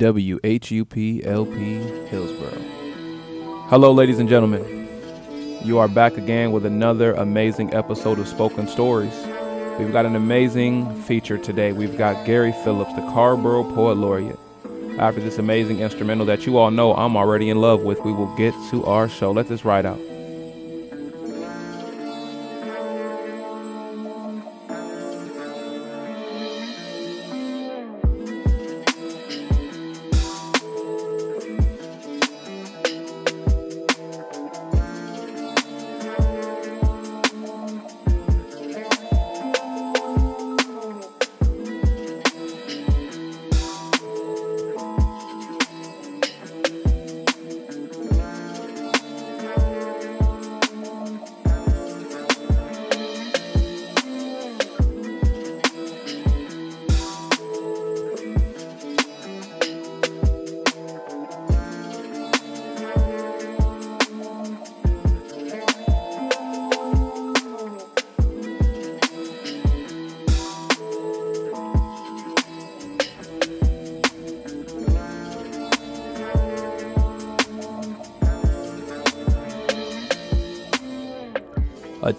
WHUP LP Hillsborough. Hello, ladies and gentlemen. You are back again with another amazing episode of Spoken Stories. We've got an amazing feature today. We've got Gary Phillips, the Carrboro Poet Laureate. After this amazing instrumental that you all know I'm already in love with, we will get to our show. Let this ride out.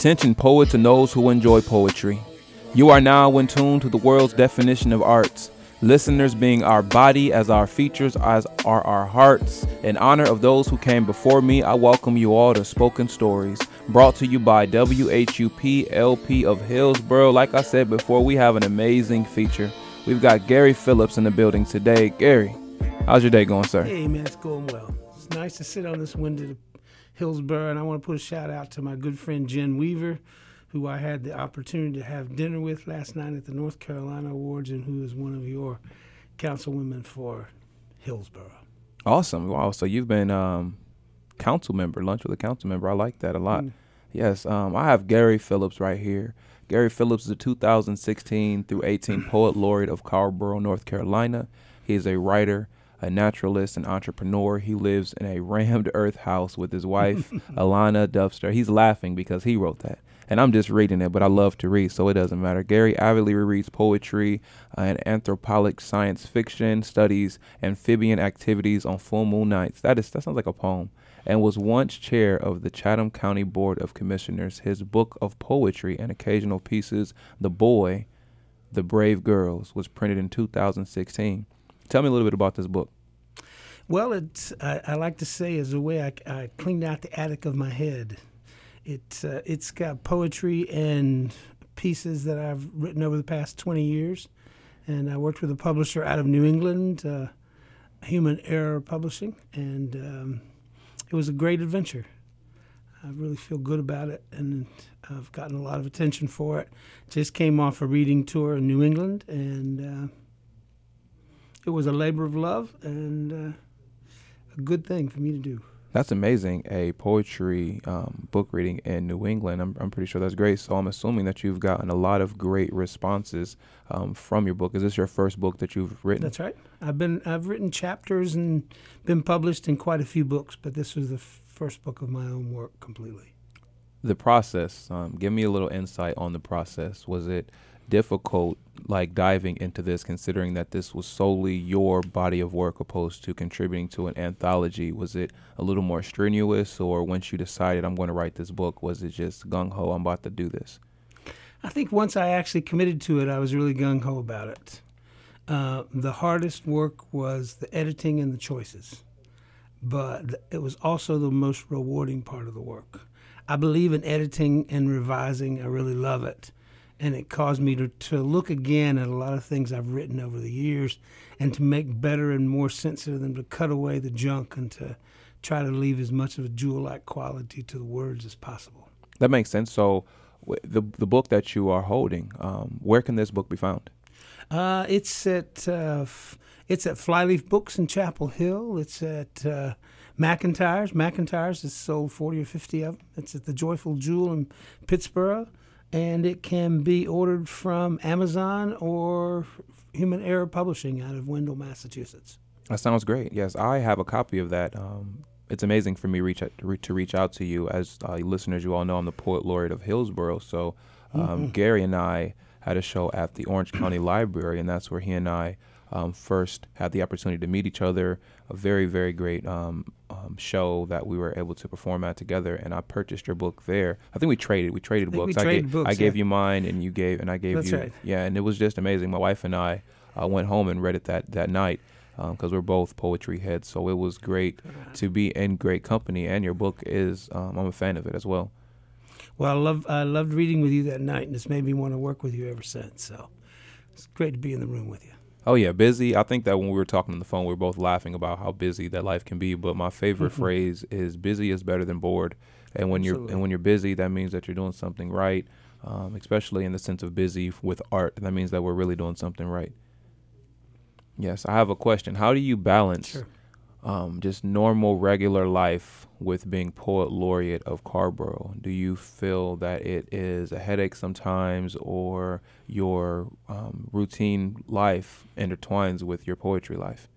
Attention poets and those who enjoy poetry. You are now in tune to the world's definition of arts. Listeners being our body as our features as are our hearts. In honor of those who came before me, I welcome you all to Spoken Stories, brought to you by WHUP LP of Hillsborough. Like I said before, we have an amazing feature. We've got Gary Phillips in the building today. Gary, how's your day going, sir? Hey man, it's going well. It's nice to sit on this window Hillsborough, and I want to put a shout out to my good friend Jen Weaver, who I had the opportunity to have dinner with last night at the North Carolina Awards, and who is one of your councilwomen for Hillsborough. Awesome! Wow, so you've been um, council member, lunch with a council member. I like that a lot. Mm. Yes, um, I have Gary Phillips right here. Gary Phillips is a 2016 through 18 poet laureate of Carrboro, North Carolina. He is a writer a naturalist, an entrepreneur. He lives in a rammed earth house with his wife, Alana Dubster. He's laughing because he wrote that. And I'm just reading it, but I love to read, so it doesn't matter. Gary avidly reads poetry uh, and anthropologic science fiction, studies amphibian activities on full moon nights. That is that sounds like a poem. And was once chair of the Chatham County Board of Commissioners. His book of poetry and occasional pieces, The Boy, The Brave Girls, was printed in 2016. Tell me a little bit about this book. Well, it's I, I like to say as a way I, I, cleaned out the attic of my head. It uh, it's got poetry and pieces that I've written over the past 20 years, and I worked with a publisher out of New England, uh, Human Error Publishing, and um, it was a great adventure. I really feel good about it, and I've gotten a lot of attention for it. Just came off a reading tour in New England, and uh, it was a labor of love and uh, a good thing for me to do. That's amazing. A poetry um, book reading in New England. I'm, I'm pretty sure that's great. So I'm assuming that you've gotten a lot of great responses um, from your book. Is this your first book that you've written? That's right. I've been I've written chapters and been published in quite a few books, but this was the f- first book of my own work completely. The process. Um, give me a little insight on the process. Was it difficult like diving into this considering that this was solely your body of work opposed to contributing to an anthology. Was it a little more strenuous or once you decided i'm going to write this book was it just gung-ho i'm about to do this i think once i actually committed to it i was really gung-ho about it. Uh, the hardest work was the editing and the choices but it was also the most rewarding part of the work. I believe in editing and revising. I really love it and it caused me to, to look again at a lot of things I've written over the years and to make better and more sense of them, to cut away the junk and to try to leave as much of a jewel like quality to the words as possible. That makes sense. So, the, the book that you are holding, um, where can this book be found? Uh, it's at uh, f- it's at Flyleaf Books in Chapel Hill. It's at uh, McIntyre's. McIntyre's has sold 40 or 50 of them. It's at the Joyful Jewel in Pittsboro and it can be ordered from Amazon or Human Error Publishing out of Wendell, Massachusetts. That sounds great. Yes, I have a copy of that. Um, it's amazing for me reach out, to reach out to you. As uh, listeners, you all know I'm the poet laureate of Hillsborough. So um, mm-hmm. Gary and I had a show at the Orange County Library, and that's where he and I um, first had the opportunity to meet each other. A very, very great um, um, show that we were able to perform at together, and I purchased your book there. I think we traded. We traded I books. we I traded gave, books, I gave you mine, and you gave, and I gave That's you. right. Yeah, and it was just amazing. My wife and I uh, went home and read it that that night because we're both poetry heads. So it was great to be in great company, and your book is. Um, I'm a fan of it as well. Well, I love I loved reading with you that night, and it's made me want to work with you ever since. So it's great to be in the room with you. Oh yeah, busy. I think that when we were talking on the phone, we were both laughing about how busy that life can be. But my favorite Mhm. phrase is "busy is better than bored." And when you're and when you're busy, that means that you're doing something right. Um, especially in the sense of busy with art, that means that we're really doing something right. Yes, I have a question. How do you balance Sure. Um, just normal, regular life with being poet laureate of Carrboro? Do you feel that it is a headache sometimes, or your um, routine life intertwines with your poetry life?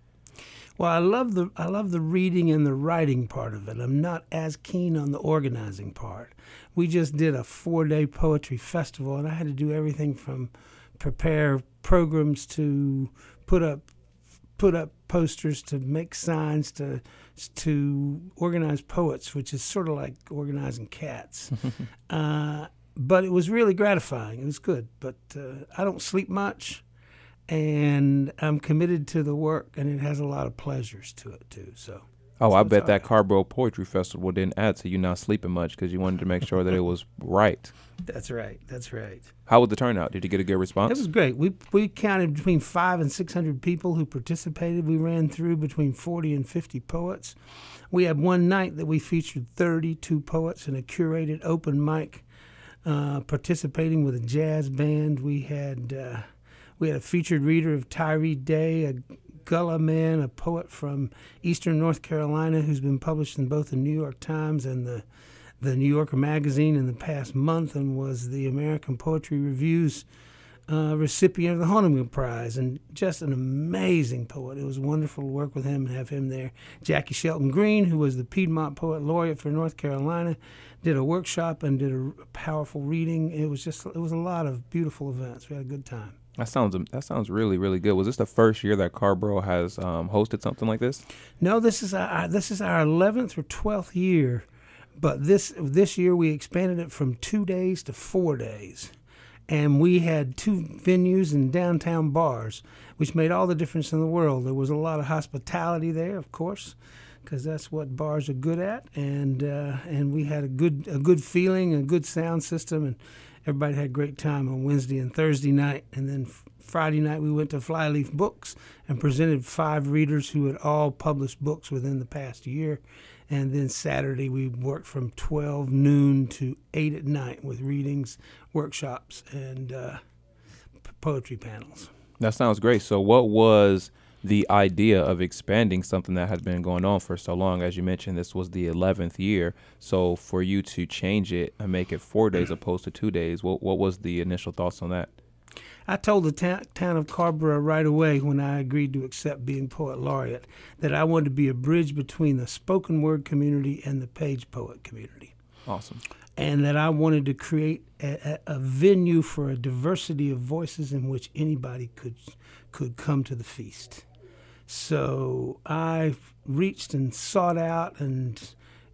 Well, I love the I love the reading and the writing part of it. I'm not as keen on the organizing part. We just did a four day poetry festival, and I had to do everything from prepare programs to put up put up posters to make signs to to organize poets, which is sort of like organizing cats. uh, but it was really gratifying. It was good. But uh, I don't sleep much and I'm committed to the work, and it has a lot of pleasures to it too. So, Oh, So I bet that right. Carrboro Poetry Festival didn't add to you not sleeping much because you wanted to make sure that it was right. that's right. That's right. How was the turnout? Did you get a good response? It was great. We we counted between five and six hundred people who participated. We ran through between forty and fifty poets. We had one night that we featured thirty-two poets in a curated open mic, uh, participating with a jazz band. We had uh, we had a featured reader of Tyree Daye, a Gullah man, a poet from Eastern North Carolina who's been published in both the New York Times and the the New Yorker magazine in the past month and was the American Poetry Review's uh, recipient of the Honickman Prize and just an amazing poet. It was wonderful to work with him and have him there. Jaki Shelton Green, who was the Piedmont Poet Laureate for North Carolina, did a workshop and did a powerful reading. It was just it was a lot of beautiful events. We had a good time. that sounds that sounds really really good. Was this the first year that Carrboro has um, hosted something like this? No, this is our this is our eleventh or twelfth year, but this this year we expanded it from two days to four days, and we had two venues and downtown bars, which made all the difference in the world. There was a lot of hospitality there, of course, because that's what bars are good at, and uh, and we had a good a good feeling, a good sound system, and everybody had a great time on Wednesday and Thursday night, and then Friday night we went to Flyleaf Books and presented five readers who had all published books within the past year. And then Saturday we worked from 12 noon to 8 at night with readings, workshops, and uh, p- poetry panels. That sounds great. So, what was the idea of expanding something that had been going on for so long? As you mentioned, this was the 11th year. So, for you to change it and make it four days opposed to two days, what, what was the initial thoughts on that? I told the ta- town of Carrboro right away when I agreed to accept being poet laureate that I wanted to be a bridge between the spoken word community and the page poet community. Awesome. and that I wanted to create a, a, a venue for a diversity of voices in which anybody could could come to the feast. So I reached and sought out and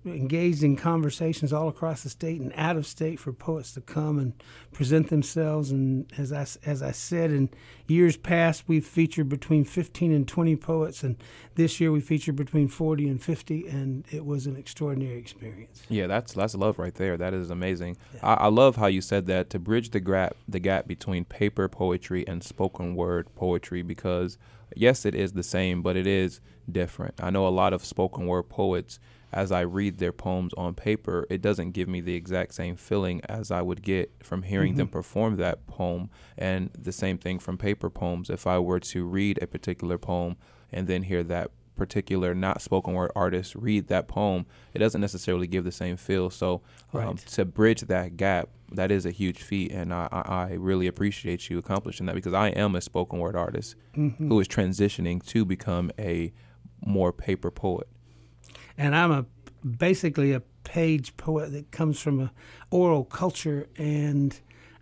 engaged in conversations all across the state and out of state for poets to come and present themselves. And as I, as I said, in years past, we've featured between 15 and 20 poets, and this year we featured between 40 and 50, and it was an extraordinary experience. Yeah, that's that's love right there. That is amazing. I, I love how you said that to bridge the gap the gap between paper poetry and spoken word poetry because yes, it is the same, but it is different. I know a lot of spoken word poets. As I read their poems on paper, it doesn't give me the exact same feeling as I would get from hearing them perform that poem. And the same thing from paper poems. If I were to read a particular poem and then hear that particular not spoken word artist read that poem, it doesn't necessarily give the same feel. So um, to bridge that gap, that is a huge feat, and I, I, I really appreciate you accomplishing that because I am a spoken word artist who is transitioning to become a more paper poet. And I'm a basically a page poet that comes from a oral culture, and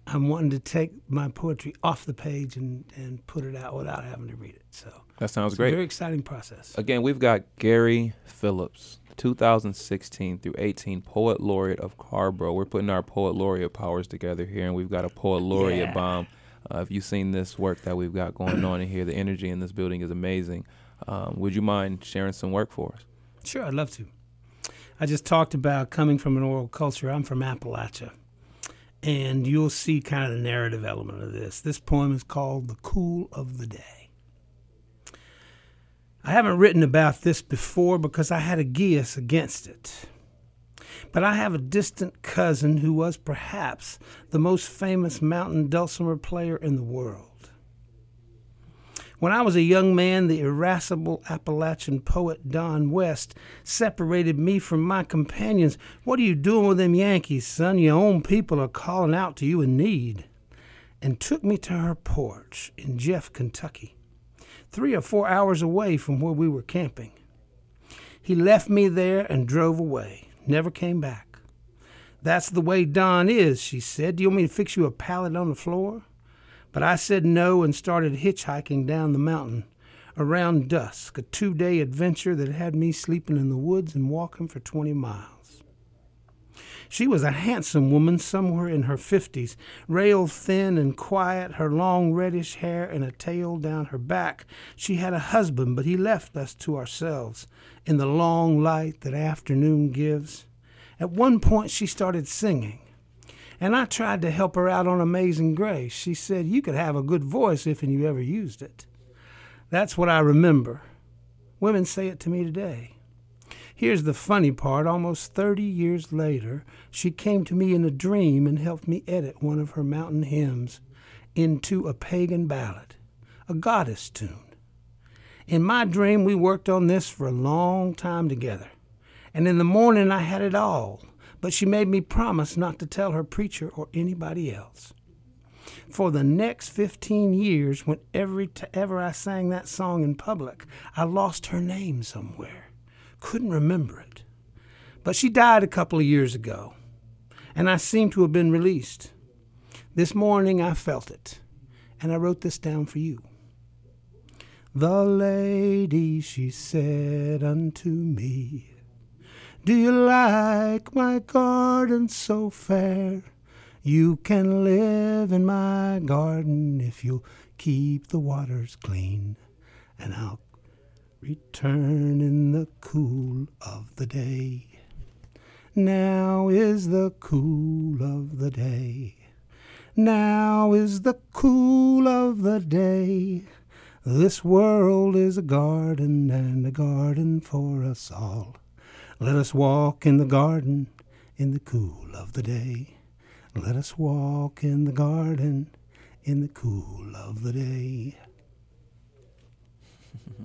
I'm wanting to take my poetry off the page and, and put it out without having to read it. So that sounds it's great. A very exciting process. Again, we've got Gary Phillips, 2016 through 18 Poet Laureate of Carrboro. We're putting our Poet Laureate powers together here, and we've got a Poet Laureate Yeah. bomb. Uh, if you've seen this work that we've got going on in here, the energy in this building is amazing. Um, would you mind sharing some work for us? Sure, I'd love to. I just talked about coming from an oral culture. I'm from Appalachia. And you'll see kind of the narrative element of this. This poem is called The Cool of the Day. I haven't written about this before because I had a geas against it. But I have a distant cousin who was perhaps the most famous mountain dulcimer player in the world. When I was a young man, the irascible Appalachian poet Don West separated me from my companions. What are you doing with them Yankees, son? Your own people are calling out to you in need. And took me to her porch in Jeff, Kentucky, three or four hours away from where we were camping. He left me there and drove away, never came back. That's the way Don is, she said. Do you want me to fix you a pallet on the floor? But I said no and started hitchhiking down the mountain around dusk, a two day adventure that had me sleeping in the woods and walking for 20 miles. She was a handsome woman, somewhere in her fifties, rail thin and quiet, her long reddish hair and a tail down her back. She had a husband, but he left us to ourselves in the long light that afternoon gives. At one point, she started singing. And I tried to help her out on Amazing Grace. She said, You could have a good voice if and you ever used it. That's what I remember. Women say it to me today. Here's the funny part almost 30 years later, she came to me in a dream and helped me edit one of her mountain hymns into a pagan ballad, a goddess tune. In my dream, we worked on this for a long time together. And in the morning, I had it all but she made me promise not to tell her preacher or anybody else. For the next 15 years, whenever ever I sang that song in public, I lost her name somewhere. Couldn't remember it. But she died a couple of years ago, and I seem to have been released. This morning I felt it, and I wrote this down for you. The lady, she said unto me, do you like my garden so fair? You can live in my garden if you'll keep the waters clean, and I'll return in the cool of the day. Now is the cool of the day. Now is the cool of the day. This world is a garden and a garden for us all. Let us walk in the garden in the cool of the day. Let us walk in the garden in the cool of the day.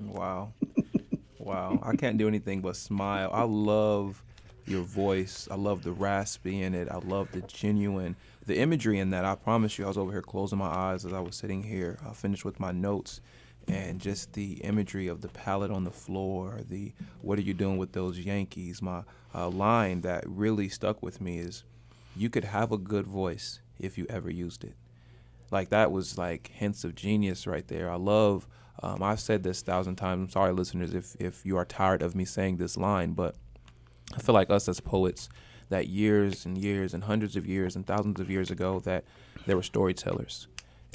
Wow. wow. I can't do anything but smile. I love your voice. I love the raspy in it. I love the genuine, the imagery in that. I promise you, I was over here closing my eyes as I was sitting here. I finished with my notes and just the imagery of the pallet on the floor, the what are you doing with those Yankees? My uh, line that really stuck with me is, you could have a good voice if you ever used it. Like that was like hints of genius right there. I love. Um, I've said this thousand times. I'm sorry, listeners, if if you are tired of me saying this line, but I feel like us as poets, that years and years and hundreds of years and thousands of years ago, that there were storytellers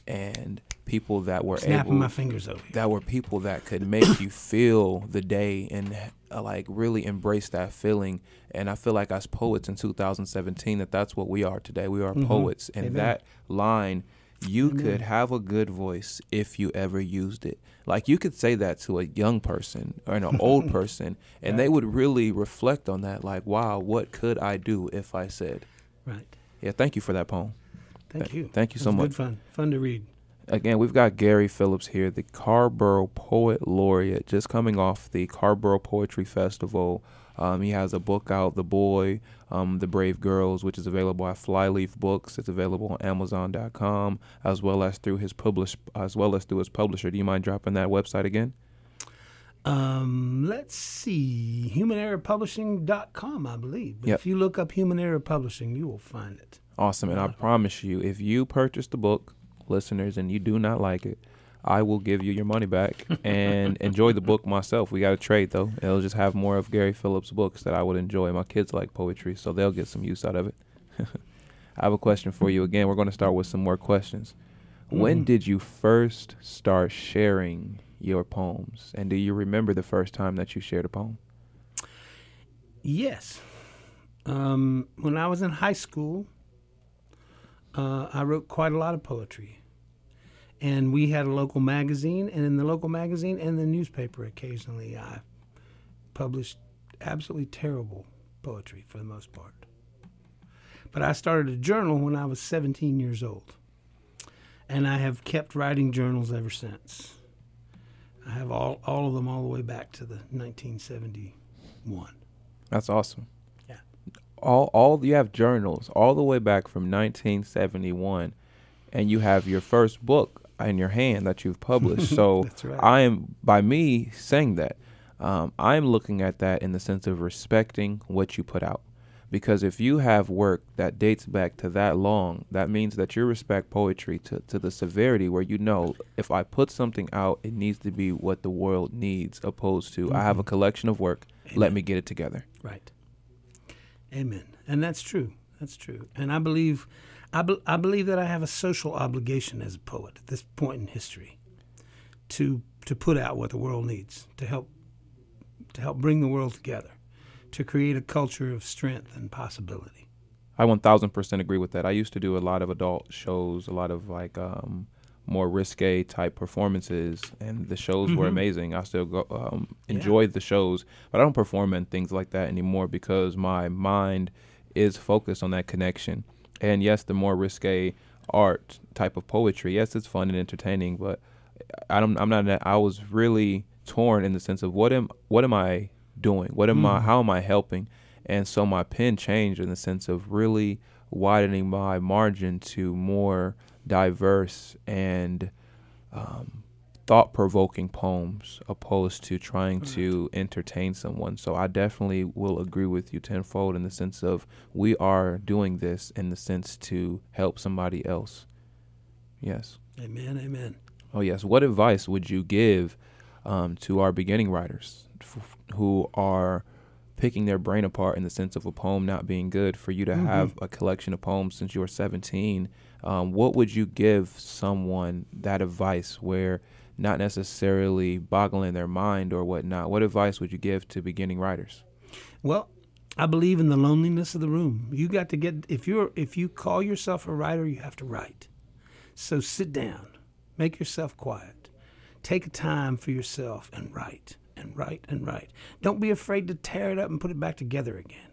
and people that were Snapping able my fingers over here. that were people that could make you feel the day and uh, like really embrace that feeling and i feel like as poets in 2017 that that's what we are today we are Mhm. poets and Amen. that line you Amen. could have a good voice if you ever used it like you could say that to a young person or an old person and they would really reflect on that like wow what could i do if i said Right. yeah thank you for that poem Thank you. thank you so much Good fun. Fun to read. Again, we've got Gary Phillips here, the Carrboro Poet Laureate, just coming off the Carrboro Poetry Festival. Um, he has a book out, The Boy, um, The Brave Girls, which is available at Flyleaf Books. It's available on Amazon.com as well as through his publish, as well as through his publisher. Do you mind dropping that website again? Um, let's see, humanerrorpublishing.com, I believe. But Yep. if you look up Human Error Publishing, you will find it. Awesome. And I promise you, if you purchase the book, listeners, and you do not like it, I will give you your money back and enjoy the book myself. We got to trade though. It'll just have more of Gary Phillips' books that I would enjoy. My kids like poetry, so they'll get some use out of it. I have a question for you. Again, we're going to start with some more questions. When Mhm. did you first start sharing your poems? And do you remember the first time that you shared a poem? Yes. Um, when I was in high school, uh, I wrote quite a lot of poetry. And we had a local magazine, and in the local magazine and the newspaper, occasionally I published absolutely terrible poetry for the most part. But I started a journal when I was 17 years old. And I have kept writing journals ever since. I have all, all of them all the way back to the 1971. That's awesome. Yeah. All all you have journals all the way back from 1971 and you have your first book in your hand that you've published. So right. I am by me saying that um, I'm looking at that in the sense of respecting what you put out. Because if you have work that dates back to that long, that means that you respect poetry to, to the severity where you know if I put something out, it needs to be what the world needs, opposed to I have a mm-hmm. collection of work, let me get it together. Right. Amen. And that's true. That's true. And I believe, I, be, I believe that I have a social obligation as a poet at this point in history, to to put out what the world needs to help to help bring the world together, to create a culture of strength and possibility. I 1000% agree with that. I used to do a lot of adult shows, a lot of like um, more risque type performances, and the shows were Mhm. amazing. I still go um, Yeah. the shows, but I don't perform in things like that anymore because my mind is focused on that connection. And yes, the more risque art type of poetry, yes, it's fun and entertaining, but I don't. I'm not. I was really torn in the sense of what am what am I doing? What am I? Mm. How am I helping? And so my pen changed in the sense of really widening my margin to more diverse and um, thought provoking poems opposed to trying to entertain someone. So I definitely will agree with you tenfold in the sense of we are doing this in the sense to help somebody else. Yes. Amen. Amen. Oh, yes. What advice would you give um, to our beginning writers f- who are picking their brain apart in the sense of a poem not being good for you to Mhm. have a collection of poems since you were 17? Um, what would you give someone that advice where not necessarily boggling their mind or whatnot? What advice would you give to beginning writers? Well, I believe in the loneliness of the room. You got to get if you're if you call yourself a writer, you have to write. So sit down, make yourself quiet, take a time for yourself and write and write and write. Don't be afraid to tear it up and put it back together again.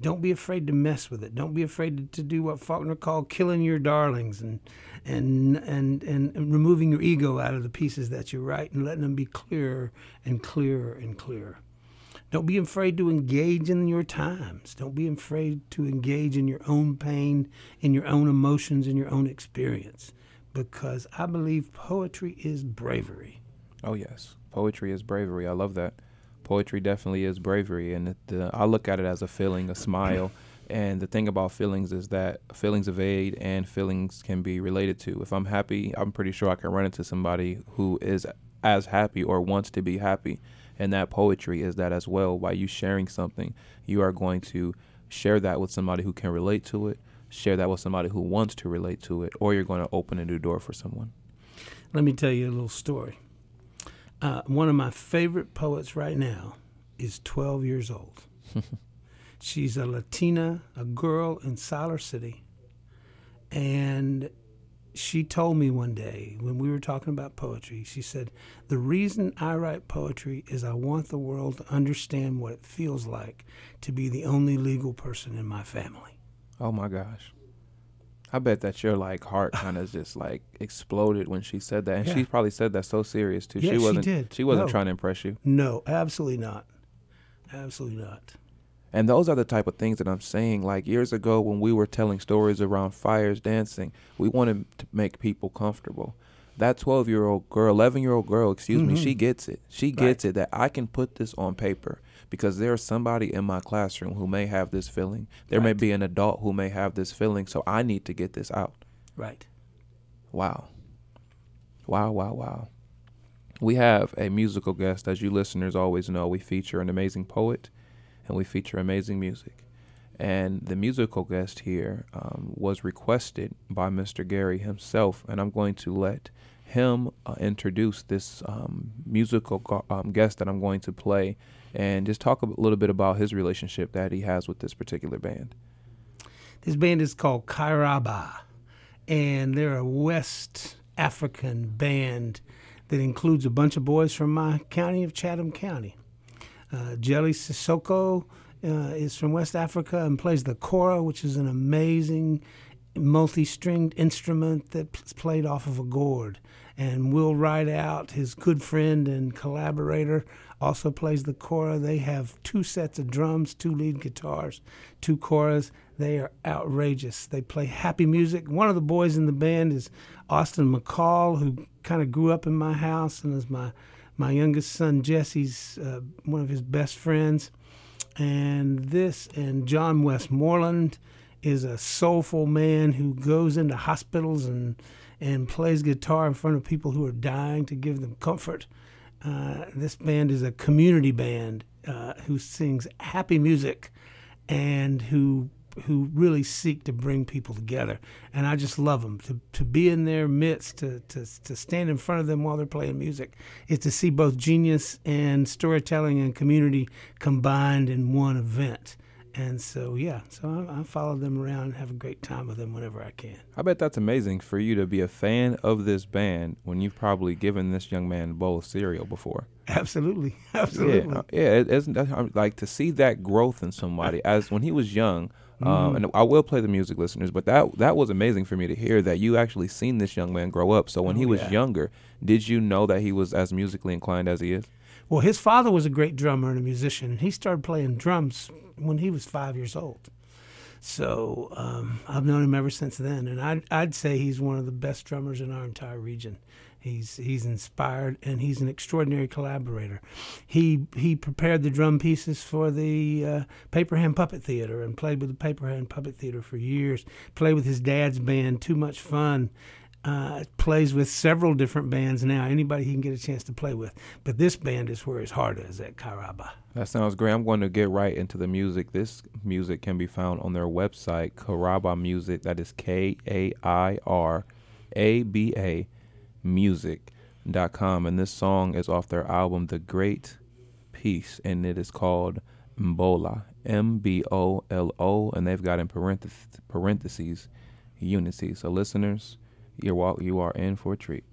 Don't be afraid to mess with it. Don't be afraid to, do what Faulkner called killing your darlings and and and and removing your ego out of the pieces that you write and letting them be clearer and clearer and clearer. Don't be afraid to engage in your times. Don't be afraid to engage in your own pain, in your own emotions, in your own experience. Because I believe poetry is bravery. Oh yes, poetry is bravery. I love that. Poetry definitely is bravery, and uh, I look at it as a feeling, a smile. And the thing about feelings is that feelings evade, and feelings can be related to. If I'm happy, I'm pretty sure I can run into somebody who is as happy or wants to be happy. And that poetry is that as well. By you sharing something, you are going to share that with somebody who can relate to it, share that with somebody who wants to relate to it, or you're going to open a new door for someone. Let me tell you a little story. Uh, one of my favorite poets right now is 12 years old. She's a Latina, a girl in Siler City. And she told me one day when we were talking about poetry, she said, The reason I write poetry is I want the world to understand what it feels like to be the only legal person in my family. Oh my gosh. I bet that your like heart kind of just like exploded when she said that, and Yeah. she probably said that so serious too. Yeah, she she wasn't. did. She wasn't No. trying to impress you. No, absolutely not. Absolutely not. And those are the type of things that I'm saying. Like years ago, when we were telling stories around fires dancing, we wanted to make people comfortable. that 12 year old girl, 11 year old girl, excuse mm-hmm. me, she gets it. She gets right. it that I can put this on paper because there's somebody in my classroom who may have this feeling. There right. may be an adult who may have this feeling, so I need to get this out. Right. Wow. Wow, wow, wow. We have a musical guest. As you listeners always know, we feature an amazing poet and we feature amazing music. And the musical guest here um, was requested by Mr. Gary himself, and I'm going to let him uh, introduce this um, musical go- um, guest that I'm going to play and just talk a little bit about his relationship that he has with this particular band. This band is called Kairaba, and they're a West African band that includes a bunch of boys from my county of Chatham County. Uh, Diali Cissokho uh, is from West Africa and plays the kora, which is an amazing multi-stringed instrument that's played off of a gourd. And Will Ridenour, his good friend and collaborator, also plays the kora. They have two sets of drums, two lead guitars, two koras. They are outrageous. They play happy music. One of the boys in the band is Austin McCall, who kind of grew up in my house and is my my youngest son Jesse's uh, one of his best friends. And this and John Westmoreland is a soulful man who goes into hospitals and and plays guitar in front of people who are dying to give them comfort. Uh, this band is a community band uh, who sings happy music and who who really seek to bring people together. And I just love them. To, to be in their midst, to, to, to stand in front of them while they're playing music, is to see both genius and storytelling and community combined in one event. And so, yeah, so I, I, follow them around and have a great time with them whenever I can. I bet that's amazing for you to be a fan of this band when you've probably given this young man a bowl of cereal before. Absolutely, absolutely. Yeah, yeah. It, it's like to see that growth in somebody as when he was young. Um, mm. and I will play the music, listeners, but that that was amazing for me to hear that you actually seen this young man grow up. So when oh, he was yeah. younger, did you know that he was as musically inclined as he is? Well, his father was a great drummer and a musician, and he started playing drums when he was five years old. So um, I've known him ever since then, and I'd, I'd say he's one of the best drummers in our entire region. He's he's inspired and he's an extraordinary collaborator. He he prepared the drum pieces for the uh, Paper Hand Puppet Theater and played with the Paper Hand Puppet Theater for years. Played with his dad's band, Too Much Fun, uh, plays with several different bands now. Anybody he can get a chance to play with. But this band is where his heart is at Kairaba. That sounds great. I'm going to get right into the music. This music can be found on their website, Kairaba Music. That is K A I R A B A music.com. And this song is off their album, The Great Peace, and it is called Mbolo, M B O L O. And they've got in parentheses, parentheses unity. So, listeners, you're you are in for a treat.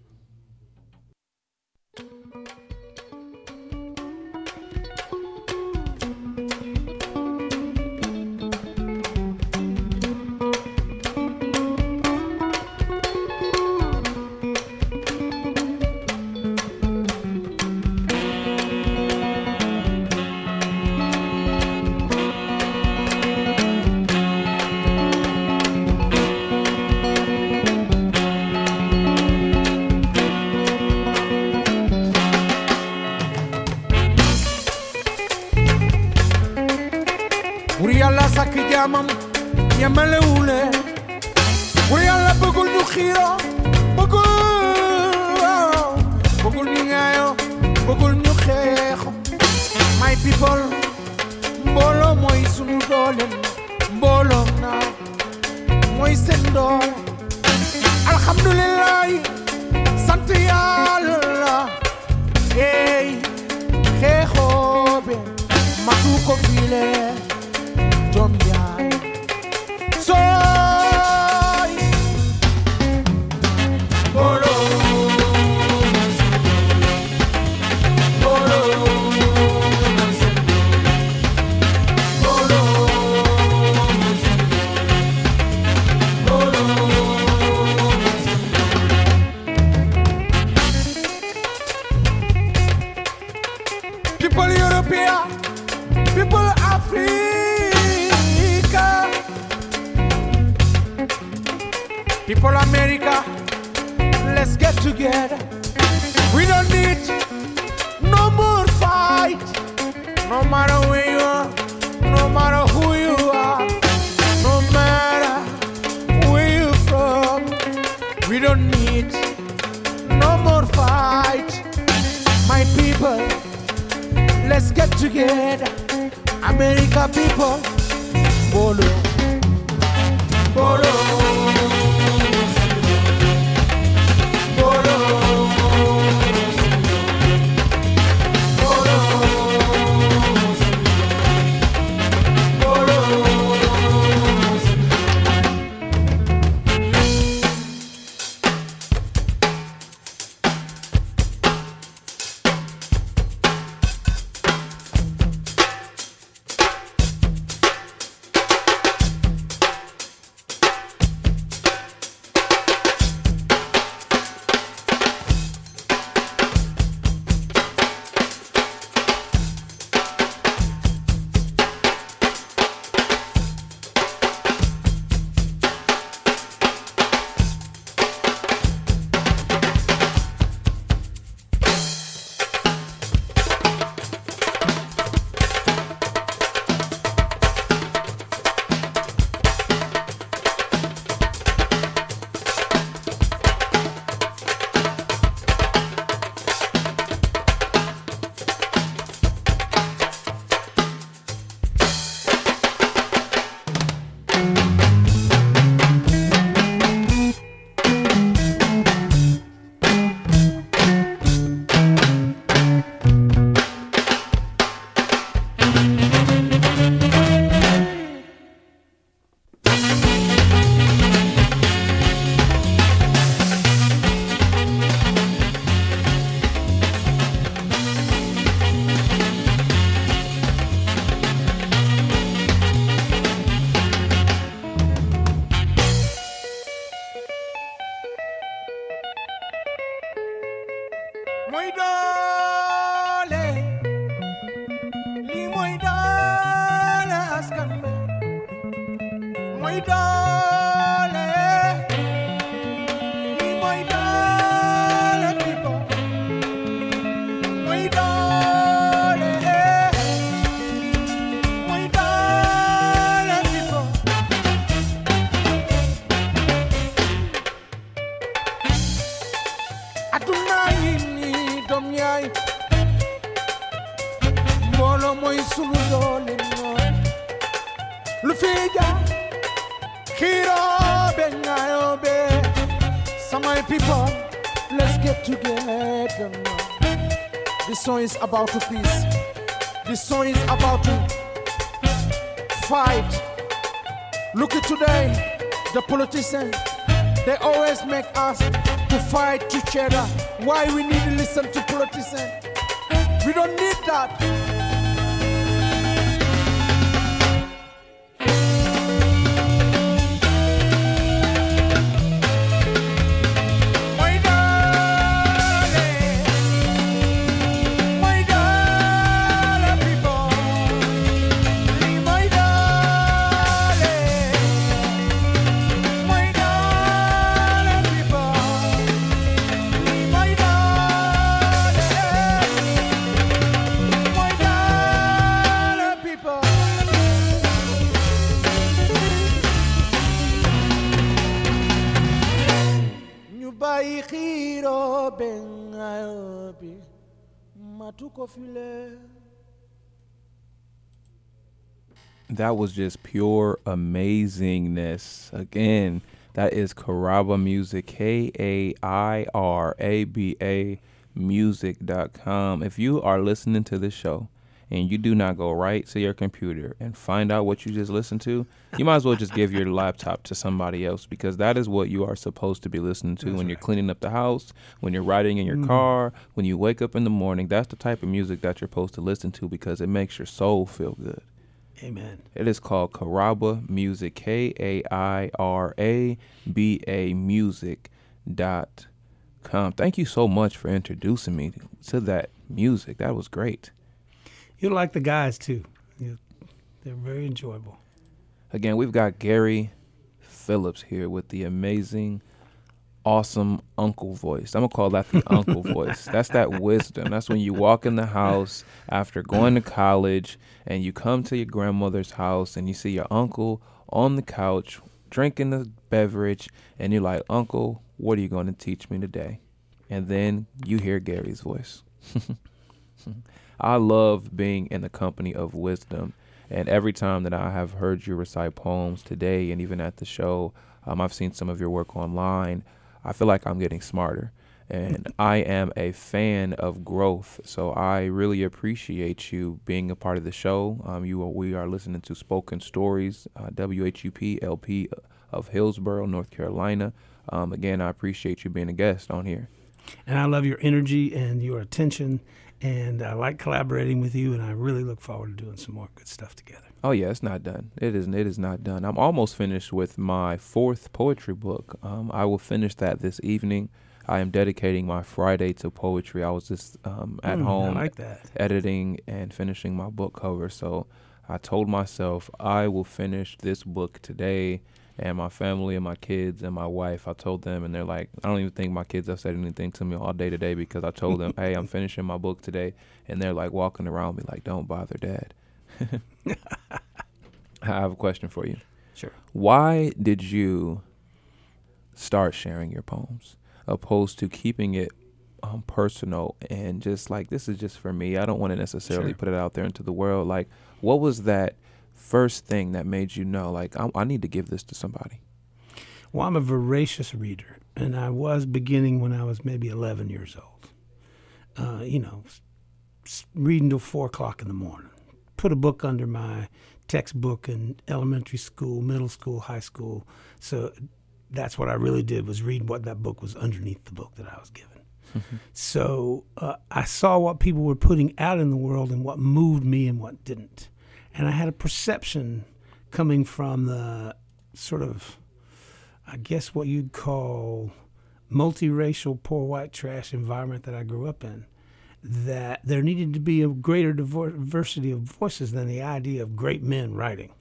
About to peace this song is about to fight look at today the politicians they always make us to fight each other. Why we need to listen to politicians? We don't need that. That was just pure amazingness. Again, that is Kairaba Music, K A I R A B A music.com. If you are listening to this show and you do not go right to your computer and find out what you just listened to, you might as well just give your laptop to somebody else because that is what you are supposed to be listening to when you're cleaning up the house, when you're riding in your mm. car, when you wake up in the morning. That's the type of music that you're supposed to listen to because it makes your soul feel good. Amen. It is called Kairaba Music, K A I R A B A Music dot com. Thank you so much for introducing me to that music. That was great. You like the guys too. They're very enjoyable. Again, we've got Gary Phillips here with the amazing awesome uncle voice. I'm gonna call that the uncle voice. That's that wisdom. That's when you walk in the house after going to college and you come to your grandmother's house and you see your uncle on the couch drinking the beverage and you're like, Uncle, what are you going to teach me today? And then you hear Gary's voice. I love being in the company of wisdom. And every time that I have heard you recite poems today and even at the show, um, I've seen some of your work online. I feel like I'm getting smarter. And I am a fan of growth. So I really appreciate you being a part of the show. Um, you are, we are listening to Spoken Stories, uh, WHUP LP of Hillsborough, North Carolina. Um, again, I appreciate you being a guest on here. And I love your energy and your attention. And I like collaborating with you. And I really look forward to doing some more good stuff together. Oh yeah, it's not done. It isn't. It is not done. I'm almost finished with my fourth poetry book. Um, I will finish that this evening. I am dedicating my Friday to poetry. I was just um, at Mm, home like editing and finishing my book cover. So I told myself I will finish this book today. And my family and my kids and my wife, I told them, and they're like, I don't even think my kids have said anything to me all day today because I told them, hey, I'm finishing my book today. And they're like walking around me like, don't bother, dad. I have a question for you. Sure. Why did you start sharing your poems opposed to keeping it um, personal and just like this is just for me? I don't want to necessarily Sure. put it out there into the world. Like, what was that first thing that made you know, like, I, I need to give this to somebody? Well, I'm a voracious reader, and I was beginning when I was maybe 11 years old. Uh, you know, reading till four o'clock in the morning. Put a book under my textbook in elementary school, middle school, high school. So that's what I really did was read what that book was underneath the book that I was given. So uh, I saw what people were putting out in the world and what moved me and what didn't. And I had a perception coming from the sort of, I guess, what you'd call multiracial, poor white trash environment that I grew up in, that there needed to be a greater diversity of voices than the idea of great men writing.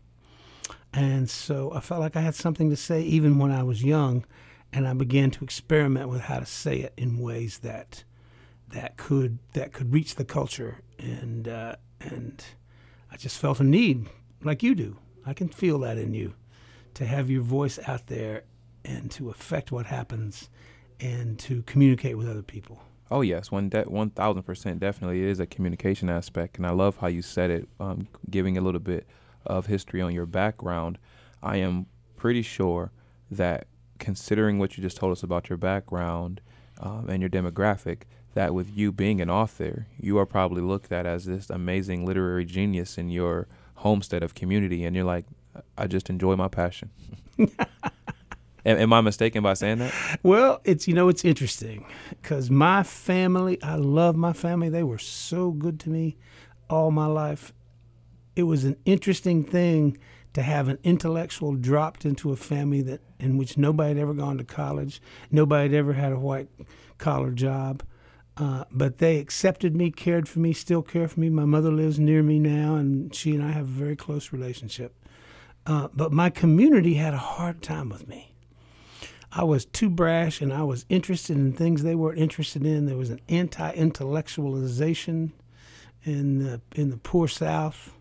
And so I felt like I had something to say even when I was young, and I began to experiment with how to say it in ways that that could that could reach the culture, and uh, and I just felt a need, like you do. I can feel that in you, to have your voice out there and to affect what happens, and to communicate with other people. Oh yes, one de- one thousand percent definitely it is a communication aspect, and I love how you said it, um, giving a little bit of history on your background. I am pretty sure that considering what you just told us about your background um, and your demographic, that with you being an author, you are probably looked at as this amazing literary genius in your homestead of community, and you're like, I just enjoy my passion. am, am I mistaken by saying that? Well, it's you know it's interesting because my family, I love my family. They were so good to me all my life. It was an interesting thing to have an intellectual dropped into a family that in which nobody had ever gone to college, nobody had ever had a white collar job. Uh, but they accepted me, cared for me, still care for me. My mother lives near me now, and she and I have a very close relationship. Uh, but my community had a hard time with me. I was too brash and I was interested in things they weren't interested in. There was an anti-intellectualization in the in the poor South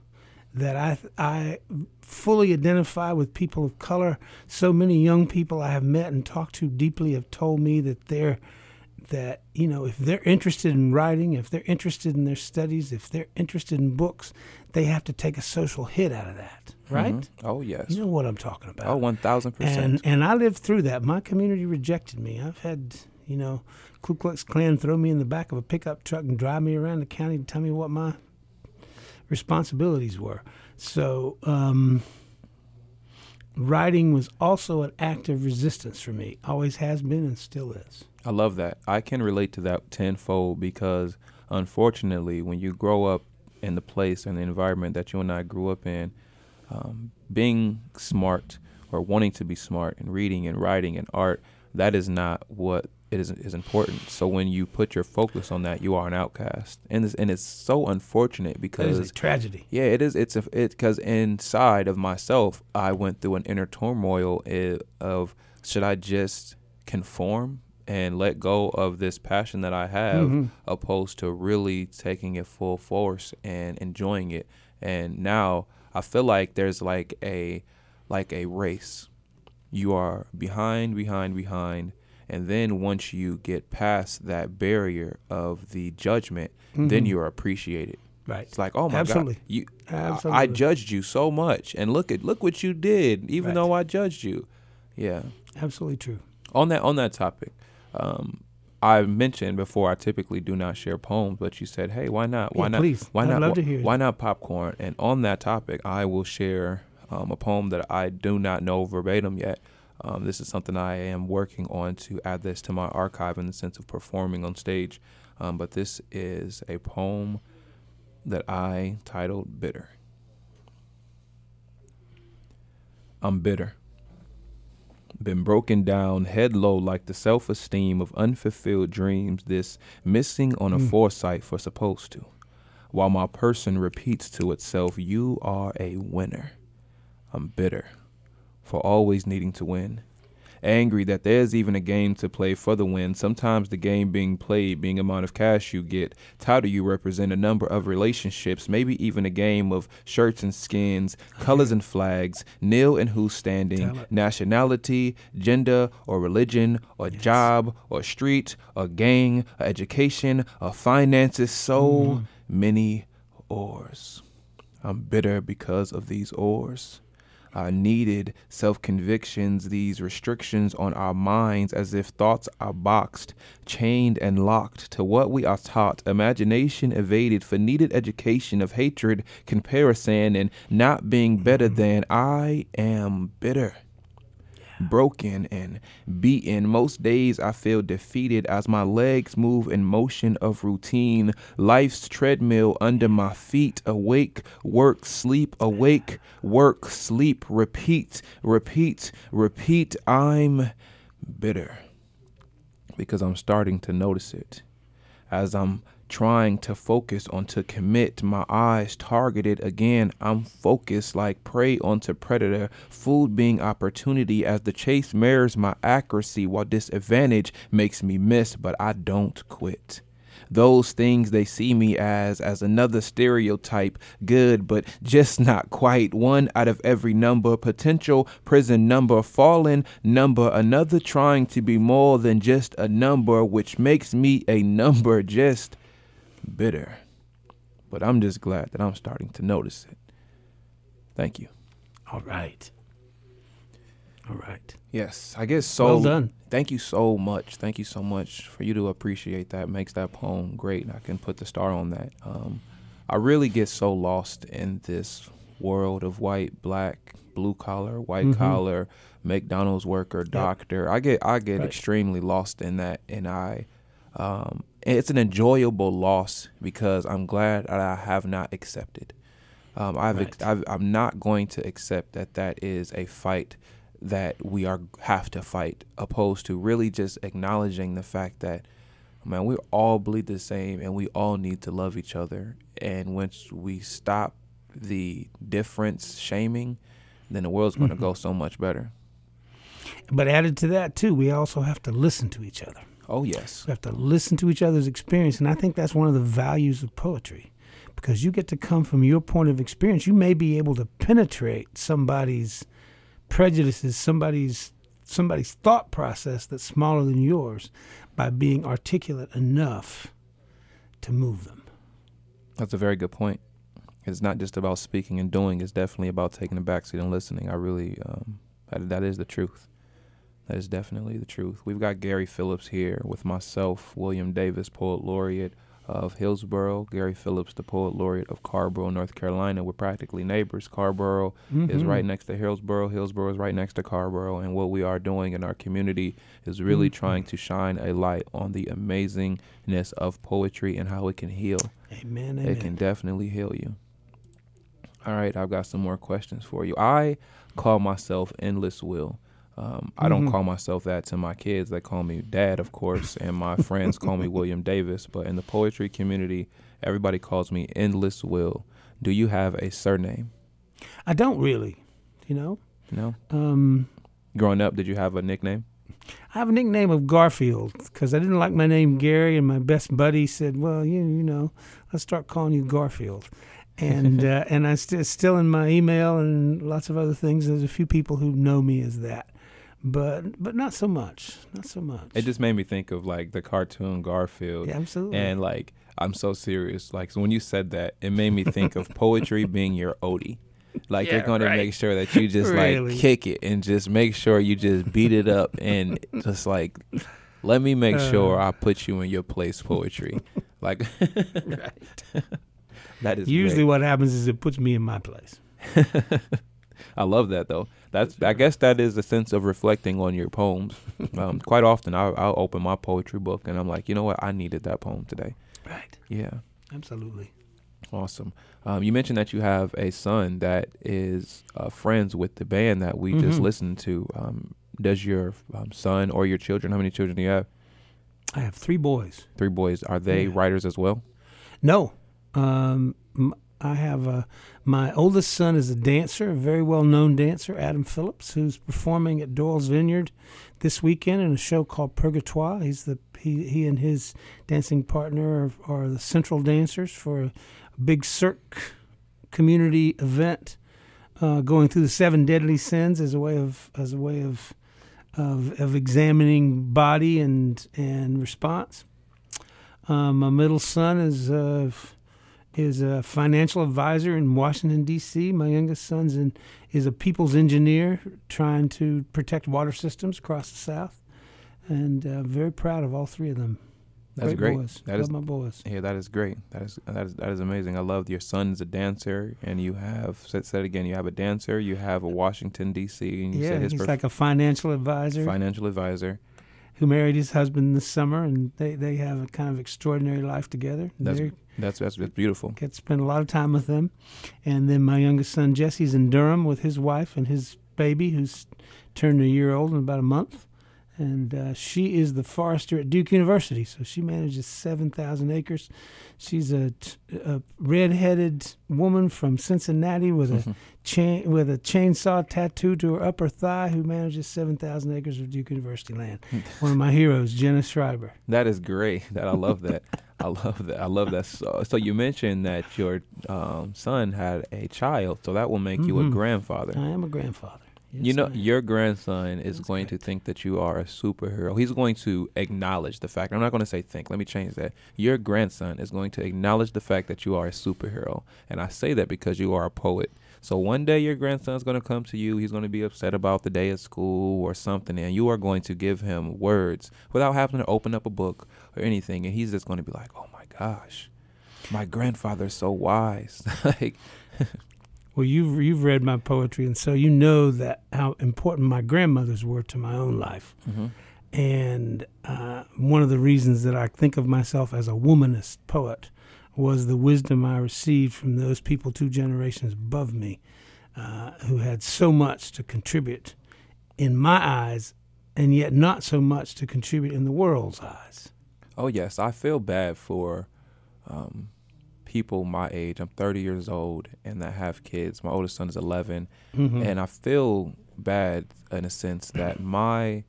that I I fully identify with people of color. So many young people I have met and talked to deeply have told me that they're that you know if they're interested in writing, if they're interested in their studies, if they're interested in books, they have to take a social hit out of that, right? Mhm. Oh yes. You know what I'm talking about. Oh, one thousand and percent. and I lived through that. My community rejected me. I've had you know Ku Klux Klan throw me in the back of a pickup truck and drive me around the county to tell me what my responsibilities were. So um, writing was also an act of resistance for me. Always has been and still is. I love that. I can relate to that tenfold because unfortunately, when you grow up in the place and the environment that you and I grew up in, um, being smart or wanting to be smart and reading and writing and art, that is not what it is is important. So when you put your focus on that, you are an outcast, and it's, and it's so unfortunate because it's a tragedy. yeah, it is. It's a it because inside of myself, I went through an inner turmoil of should I just conform and let go of this passion that I have, Mm-hmm. opposed to really taking it full force and enjoying it. And now I feel like there's like a like a race. You are behind, behind, behind, and then once you get past that barrier of the judgment, then you are appreciated. Right. It's like, oh my Absolutely. god, you, I- I judged you so much, and look at look what you did, even Right. though I judged you. Yeah. Absolutely true. On that on that topic, um, I mentioned before I typically do not share poems, but you said, hey, why not? Why Yeah, not? please. Why I'd not? love to hear. Why not popcorn? And on that topic, I will share um, a poem that I do not know verbatim yet. Um, this is something I am working on to add this to my archive in the sense of performing on stage. Um, but this is a poem that I titled Bitter. I'm bitter. Been broken down head low like the self esteem of unfulfilled dreams, this missing on a hmm. foresight for supposed to. While my person repeats to itself, You are a winner. I'm bitter for always needing to win. Angry that there's even a game to play for the win. Sometimes the game being played being amount of cash you get. Title you represent a number of relationships, maybe even a game of shirts and skins, colors and flags, nil and who's standing, nationality, gender or religion or job or street or gang or education or finances. So mm-hmm. many oars. I'm bitter because of these oars. I needed self convictions, these restrictions on our minds, as if thoughts are boxed, chained, and locked to what we are taught. Imagination evaded for needed education of hatred, comparison, and not being better mm-hmm. than. I am bitter broken and beaten. Most days I feel defeated as my legs move in motion of routine. Life's treadmill under my feet. Awake, work, sleep, awake, work, sleep, repeat, repeat, repeat. I'm bitter because I'm starting to notice it as I'm trying to focus on to commit my eyes targeted again. I'm focused like prey onto predator. Food being opportunity as the chase mirrors my accuracy while disadvantage makes me miss but i don't quit. Those things they see me as as another stereotype good but just not quite. One out of every number potential prison number fallen number another trying to be more than just a number which makes me a number just bitter but i'm just glad that i'm starting to notice it thank you All right. All right. yes i guess so Well done. thank you so much thank you so much for you to appreciate that makes that poem great and i can put the star on that um, i really get so lost in this world of white black blue collar white Mhm. collar mcdonald's worker doctor i get i get Right. extremely lost in that and i um, it's an enjoyable loss because i'm glad that i have not accepted um, I've, ex- Right. I've i'm not going to accept that that is a fight that we are have to fight opposed to really just acknowledging the fact that man we all bleed the same and we all need to love each other and once we stop the difference shaming then the world's going to go so much better But added to that too, we also have to listen to each other. Oh yes We have to listen to each other's experience, and I think that's one of the values of poetry, because you get to come from your point of experience. You may be able to penetrate somebody's prejudices, somebody's somebody's thought process that's smaller than yours, by being articulate enough to move them. That's a very good point. It's not just about speaking and doing. It's definitely about taking a backseat and listening. I really, um, that, that is the truth. That is definitely the truth. We've got Gary Phillips here with myself, William Davis, poet laureate of Hillsborough, Gary Phillips, the poet laureate of Carrboro, North Carolina. We're practically neighbors. Carrboro is Mhm. right next to Hillsborough. Hillsborough is right next to Carrboro. And what we are doing in our community is really Mhm. trying to shine a light on the amazingness of poetry and how it can heal. Amen. It can definitely heal you. All right, I've got some more questions for you. I call myself Endless Will. Um, I don't Mhm. call myself that to my kids. They call me Dad, of course, and my friends call me William Davis. But in the poetry community, everybody calls me Endless Will. Do you have a surname? I don't really, you know. No. Um, Growing up, did you have a nickname? I have a nickname of Garfield because I didn't like my name Gary, and my best buddy said, "Well, you you know, let's start calling you Garfield." And uh, and I st- still in my email and lots of other things. There's a few people who know me as that, but but not so much, not so much. It just made me think of like the cartoon Garfield. yeah, absolutely. And like I'm so serious. Like so when you said that, it made me think of poetry being your Odie. Like Yeah, you're going right. to make sure that you just Really. like kick it and just make sure you just beat it up and just like let me make Uh. sure I put you in your place poetry. Like that is Usually, great. what happens is it puts me in my place. I love that though. That's I guess that is a sense of reflecting on your poems. Um, quite often I'll, I'll open my poetry book and I'm like, you know what, I needed that poem today. Right. Yeah. Absolutely. Awesome. Um, you mentioned that you have a son that is uh, friends with the band that we just Mhm. listened to. Um, does your um, son or your children? How many children do you have? I have three boys. Three boys. Are they Yeah. writers as well? No, um, I have a, my oldest son is a dancer, a very well known dancer, Adam Phillips, who's performing at Doyle's Vineyard this weekend in a show called Purgatoire. He's the he he and his dancing partner are, are the central dancers for a big Cirque community event uh, going through the seven deadly sins as a way of as a way of of, of examining body and and response. Um, my middle son is uh, is a financial advisor in Washington D.C. My youngest son's in, is a people's engineer trying to protect water systems across the South, and uh, very proud of all three of them. That's great, great. boys. That Love is my boys. yeah, that is great. That is that is that is amazing. I love your son's a dancer, and you have said said again. You have a dancer. You have a Washington D.C. and you Yeah, said his he's prof- like a financial advisor financial advisor. Who married his husband this summer, and they, they have a kind of extraordinary life together. That's They're- that's that's, that's beautiful. get spend a lot of time with them. And then my youngest son Jesse's in Durham with his wife and his baby, who's turned a year old in about a month. And uh, she is the forester at Duke University, so she manages seven thousand acres. She's a, t- a red-headed woman from Cincinnati with a chain with a chainsaw tattooed to her upper thigh, who manages seven thousand acres of Duke University land. One of my heroes, Jenna Schreiber. That is great. That I love that. I love that. I love that. So, so you mentioned that your um, son had a child, so that will make you a Mhm. grandfather. I am a grandfather. You know, your grandson is That's going to think that you are a superhero. He's going to acknowledge the fact. I'm not going to say think. Let me change that. Your grandson is going to acknowledge the fact that you are a superhero, and I say that because you are a poet. So one day your grandson's going to come to you. He's going to be upset about the day at school or something, and you are going to give him words without having to open up a book or anything, and he's just going to be like, "Oh my gosh, my grandfather's so wise." like, Well, you've you've read my poetry, and so you know that how important my grandmothers were to my own life. And uh, one of the reasons that I think of myself as a womanist poet was the wisdom I received from those people two generations above me, uh, who had so much to contribute in my eyes, and yet not so much to contribute in the world's eyes. Oh yes, I feel bad for um, people my age. I'm 30 years old and I have kids. My oldest son is 11, Mhm. and I feel bad in a sense that my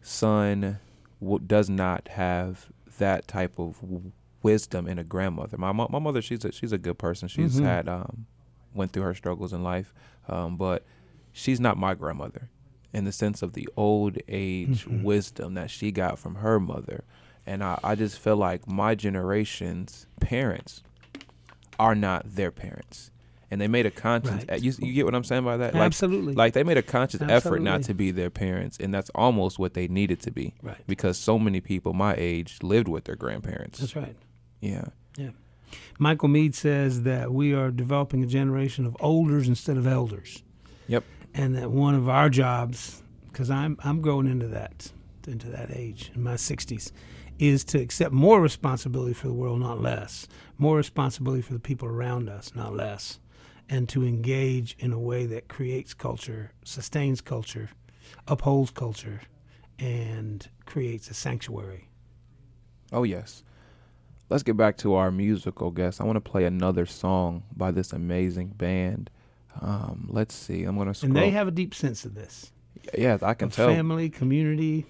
son w- does not have that type of w- wisdom in a grandmother. My my mother, she's a, she's a good person. She's Mhm. had um, went through her struggles in life, um, but she's not my grandmother in the sense of the old age Mhm. wisdom that she got from her mother. And I, I just feel like my generation's parents are not their parents. And they made a conscious. Right. You, you get what I'm saying by that? Like, Absolutely. like they made a conscious effort not to be their parents, and that's almost what they needed to be. right. Because so many people my age lived with their grandparents. That's right. Yeah. Yeah. Michael Meade says that we are developing a generation of olders instead of elders. Yep. And that one of our jobs, because I'm I'm growing into that into that age in my 60s, is to accept more responsibility for the world, not less. More responsibility for the people around us, not less. And to engage in a way that creates culture, sustains culture, upholds culture, and creates a sanctuary. Oh yes. Let's get back to our musical guest. I want to play another song by this amazing band. Um, let's see. I'm gonna scroll. And they have a deep sense of this. Yes, I can tell. family, community.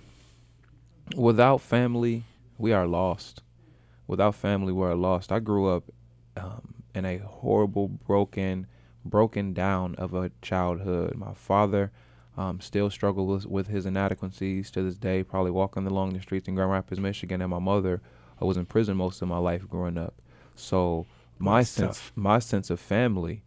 Without family, we are lost. Without family, we are lost. I grew up um, in a horrible, broken, broken down of a childhood. My father um, still struggles with his inadequacies to this day, probably walking along the streets in Grand Rapids, Michigan. And my mother I was in prison most of my life growing up. So my That's sense, tough. my sense of family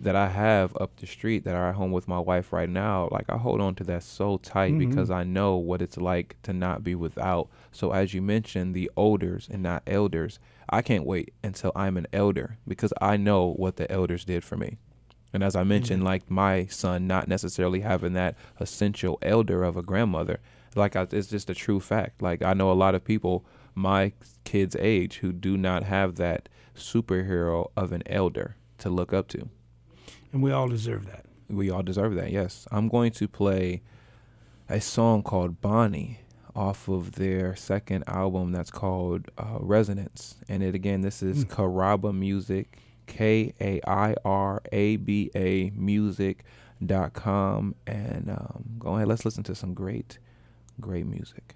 that I have up the street that are at home with my wife right now, like I hold on to that so tight Mhm. because I know what it's like to not be without. So as you mentioned, the elders and not elders, I can't wait until I'm an elder because I know what the elders did for me. And as I mentioned, like my son not necessarily having that essential elder of a grandmother, like I, it's just a true fact. Like I know a lot of people my kids' age who do not have that superhero of an elder to look up to. And we all deserve that. We all deserve that, yes. I'm going to play a song called Bani off of their second album that's called uh, Resonance. And it again, this is Mm. Kairaba Music, K A I R A B A music.com. And um, go ahead, let's listen to some great, great music.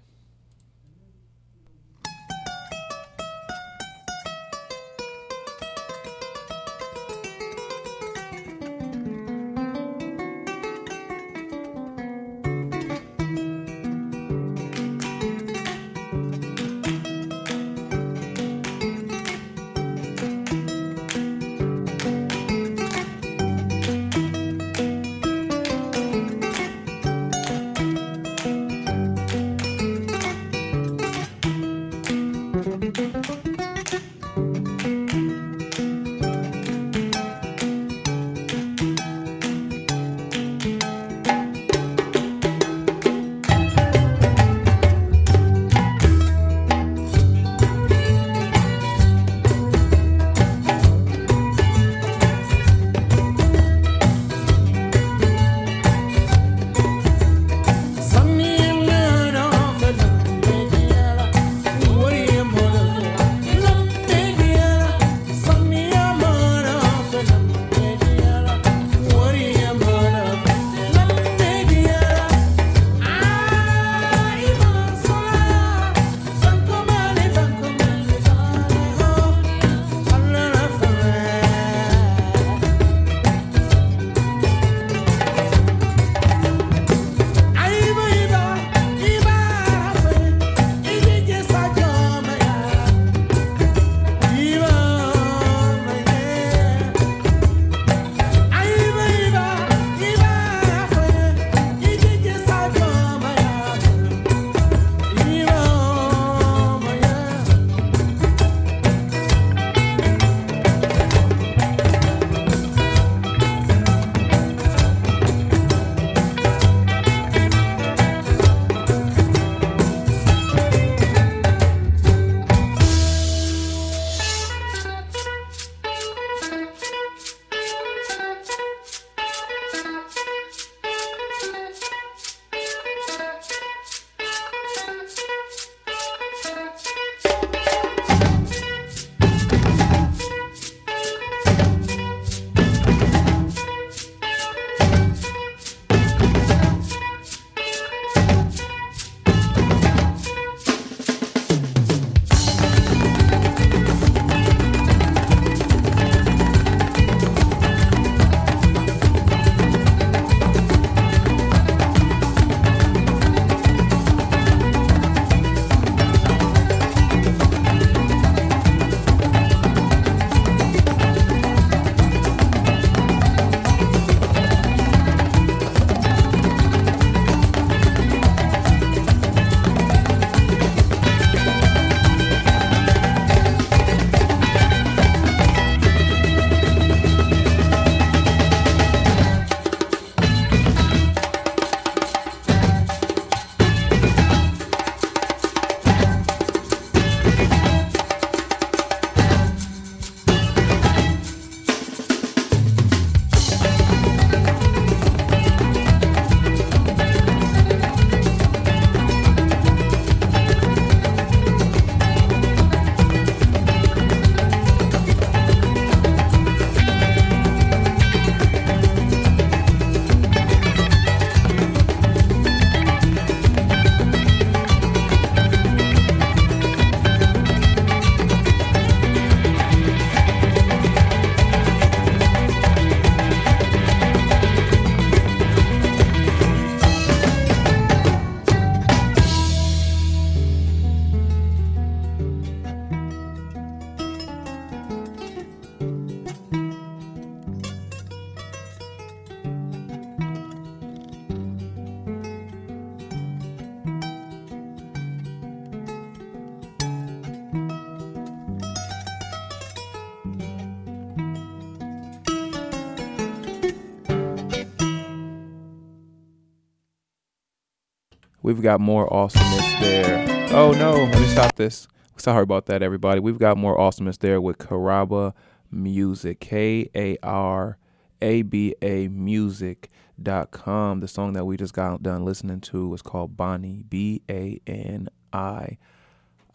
We've got more awesomeness there. Oh no, let me stop this. Sorry about that, everybody. We've got more awesomeness there with Kairaba Music. K A R A B A Music.com. The song that we just got done listening to was called Bani, B A N I.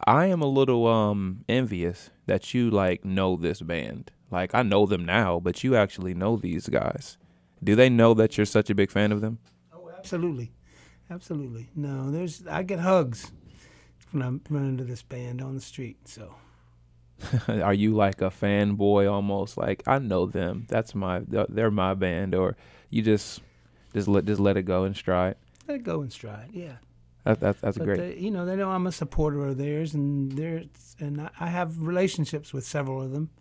I am a little um envious that you like know this band. Like I know them now, but you actually know these guys. Do they know that you're such a big fan of them? Oh, absolutely, absolutely. No, there's I get hugs when I run into this band on the street. So, are you like a fanboy almost? Like I know them. That's my they're my band, or you just just let just let it go in stride. Let it go in stride. Yeah. That, that, that's but great. They, you know, they know I'm a supporter of theirs, and they're and I have relationships with several of them,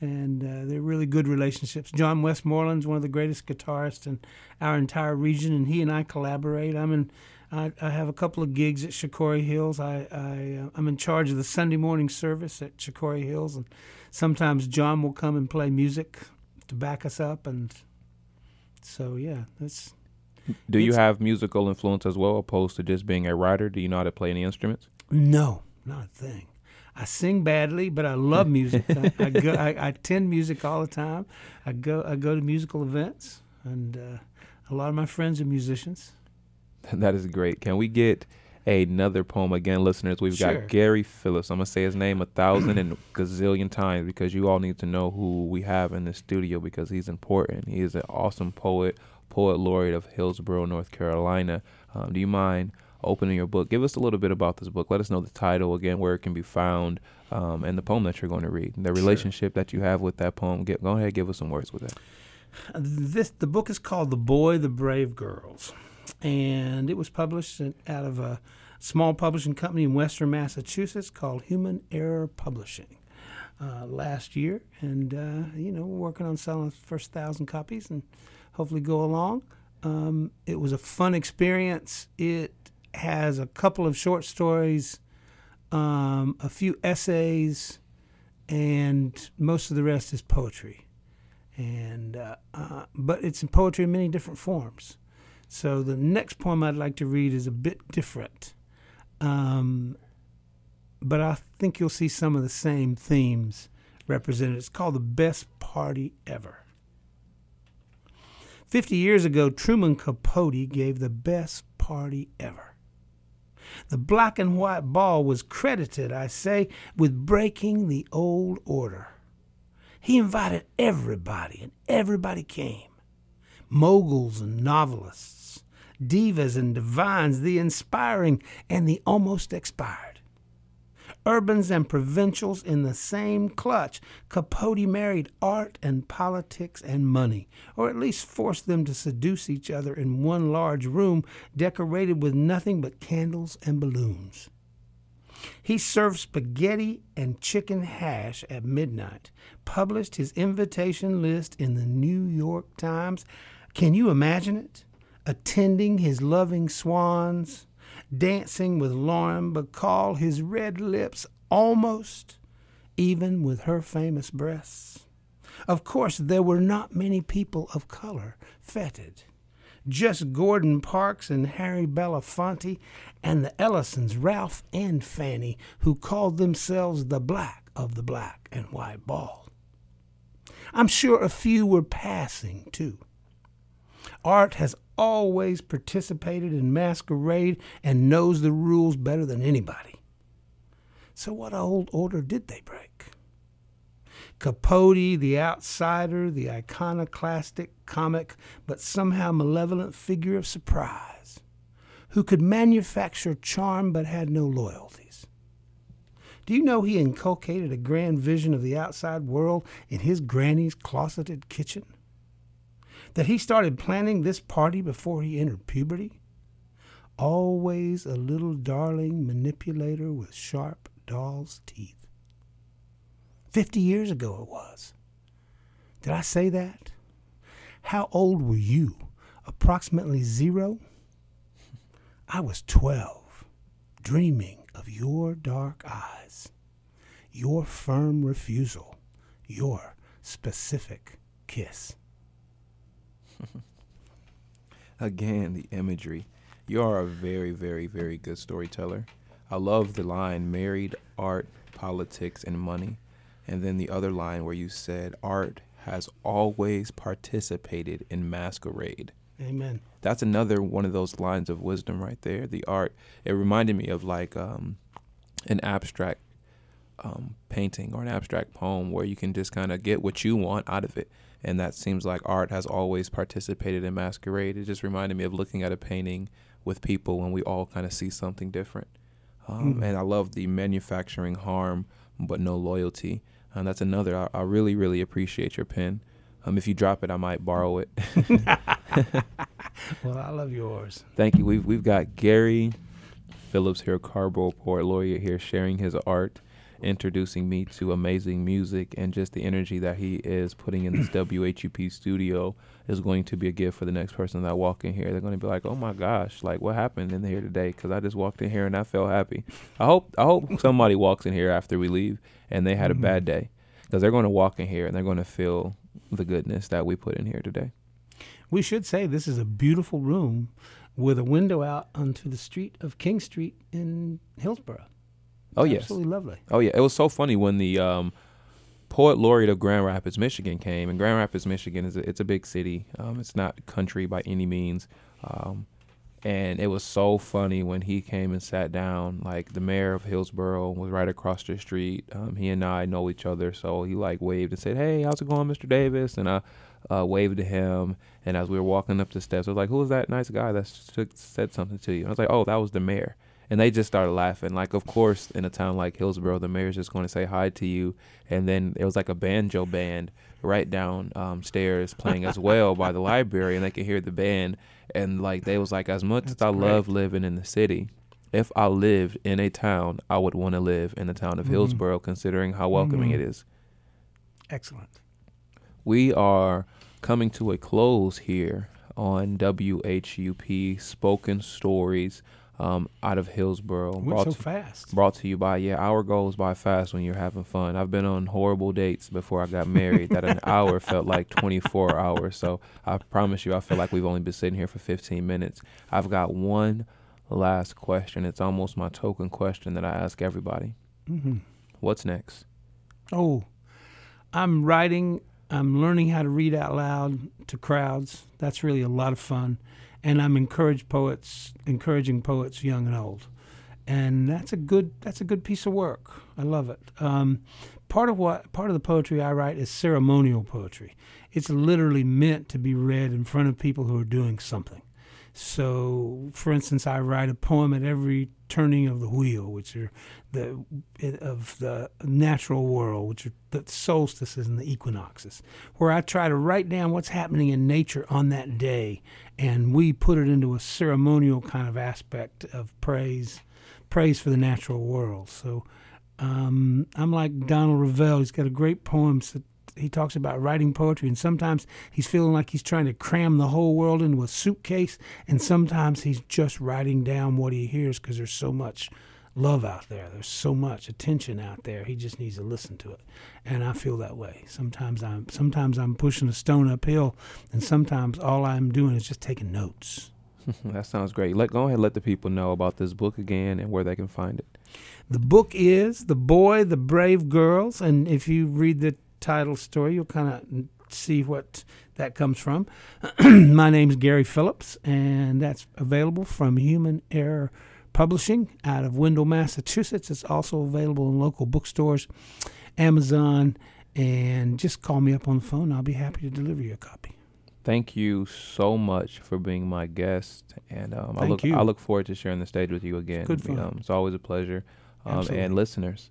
and uh, they're really good relationships. John Westmoreland's one of the greatest guitarists in our entire region, and he and I collaborate. I'm in I, I have a couple of gigs at Shakori Hills. I, I uh, I'm in charge of the Sunday morning service at Shakori Hills, and sometimes John will come and play music to back us up, and so yeah, that's. Do you have musical influence as well, opposed to just being a writer? Do you know how to play any instruments? No, not a thing. I sing badly, but I love music. I, I, go, I, I, attend music all the time. I go, I go to musical events, and uh, a lot of my friends are musicians. That is great. Can we get another poem again, listeners? We've sure. got Gary Phillips. I'm gonna say his name a thousand and gazillion times because you all need to know who we have in the studio because he's important. He is an awesome poet, poet laureate of Hillsborough, North Carolina. Um, do you mind opening your book? Give us a little bit about this book. Let us know the title again, where it can be found, um, and the poem that you're going to read, the relationship sure. that you have with that poem. Get, go ahead, give us some words with that. This the book is called "The Boy, the Brave Girls." and it was published out of a small publishing company in Western Massachusetts called Human Error Publishing. Uh, last year, and uh, you know we're working on selling the first thousand copies, and hopefully go along. Um, it was a fun experience. It has a couple of short stories, um, a few essays, and most of the rest is poetry. And uh, uh but it's in poetry in many different forms. So the next poem I'd like to read is a bit different. Um, but I think you'll see some of the same themes represented. It's called The Best Party Ever. Fifty years ago, Truman Capote gave the best party ever. The black and white ball was credited, I say, with breaking the old order. He invited everybody, and everybody came moguls and novelists divas and divines, the inspiring and the almost expired. Urbans and provincials in the same clutch, Capote married art and politics and money, or at least forced them to seduce each other in one large room decorated with nothing but candles and balloons. He served spaghetti and chicken hash at midnight, published his invitation list in the New York Times. Can you imagine it? attending his loving swans, dancing with Lauren Bacall, his red lips almost even with her famous breasts. Of course, there were not many people of color feted. Just Gordon Parks and Harry Belafonte and the Ellisons, Ralph and Fanny, who called themselves the black of the black and white ball. I'm sure a few were passing, too. Art has always participated in masquerade and knows the rules better than anybody. So, what old order did they break? Capote, the outsider, the iconoclastic, comic, but somehow malevolent figure of surprise, who could manufacture charm but had no loyalties. Do you know he inculcated a grand vision of the outside world in his granny's closeted kitchen? That he started planning this party before he entered puberty? Always a little darling manipulator with sharp doll's teeth. Fifty years ago it was. Did I say that? How old were you? Approximately zero? I was 12, dreaming of your dark eyes, your firm refusal, your specific kiss. Again, the imagery. You are a very, very, very good storyteller. I love the line married, art, politics, and money. And then the other line where you said art has always participated in masquerade. Amen. That's another one of those lines of wisdom right there. The art. It reminded me of like um, an abstract um, painting or an abstract poem where you can just kind of get what you want out of it. And that seems like art has always participated in masquerade. It just reminded me of looking at a painting with people when we all kind of see something different. Um, mm. And I love the manufacturing harm but no loyalty. And that's another. I, I really, really appreciate your pen. Um, if you drop it, I might borrow it. well, I love yours. Thank you. We've we've got Gary Phillips here, Carrboro Poet Laureate here, sharing his art introducing me to amazing music and just the energy that he is putting in this WHUP studio is going to be a gift for the next person that walk in here. They're going to be like, "Oh my gosh, like what happened in here today?" Because I just walked in here and I felt happy. I hope I hope somebody walks in here after we leave and they had mm-hmm. a bad day because they're going to walk in here and they're going to feel the goodness that we put in here today. We should say this is a beautiful room with a window out onto the street of King Street in Hillsborough. Oh yes, absolutely lovely. Oh yeah, it was so funny when the um, poet laureate of Grand Rapids, Michigan, came. And Grand Rapids, Michigan is a, it's a big city. Um, it's not country by any means. Um, and it was so funny when he came and sat down. Like the mayor of Hillsborough was right across the street. Um, he and I know each other, so he like waved and said, "Hey, how's it going, Mr. Davis?" And I uh, waved to him. And as we were walking up the steps, I was like, "Who was that nice guy that said something to you?" And I was like, "Oh, that was the mayor." And they just started laughing. Like, of course, in a town like Hillsborough, the mayor's just going to say hi to you, and then it was like a banjo band right down um, stairs playing as well by the library, and they could hear the band, and like they was like, as much That's as I great. love living in the city, if I lived in a town, I would want to live in the town of mm-hmm. Hillsborough, considering how welcoming mm-hmm. it is. Excellent. We are coming to a close here on WHUP Spoken Stories um, out of Hillsborough. Went brought so to, fast. Brought to you by yeah, hour goes by fast when you're having fun. I've been on horrible dates before I got married that an hour felt like 24 hours. So I promise you, I feel like we've only been sitting here for 15 minutes. I've got one last question. It's almost my token question that I ask everybody. Mm-hmm. What's next? Oh, I'm writing. I'm learning how to read out loud to crowds. That's really a lot of fun and I'm encouraged poets, encouraging poets, young and old, and that's a good that's a good piece of work. I love it. Um, part of what part of the poetry I write is ceremonial poetry. It's literally meant to be read in front of people who are doing something. So, for instance, I write a poem at every turning of the wheel, which are the of the natural world, which are the solstices and the equinoxes, where I try to write down what's happening in nature on that day, and we put it into a ceremonial kind of aspect of praise, praise for the natural world. So. Um, I'm like Donald Revell. He's got a great poem he talks about writing poetry, and sometimes he's feeling like he's trying to cram the whole world into a suitcase, and sometimes he's just writing down what he hears because there's so much love out there. There's so much attention out there. He just needs to listen to it, and I feel that way. Sometimes I'm sometimes I'm pushing a stone uphill, and sometimes all I'm doing is just taking notes. that sounds great. Let go ahead, and let the people know about this book again and where they can find it. The book is The Boy, the Brave Girls, and if you read the title story. You'll kind of see what that comes from. My name's Gary Phillips, and that's available from Human Error Publishing out of Wendell, Massachusetts. It's also available in local bookstores, Amazon, and just call me up on the phone. I'll be happy to deliver you a copy. Thank you so much for being my guest, and um, I look you. I look forward to sharing the stage with you again. Good fun. Um, it's always a pleasure. Um, and listeners,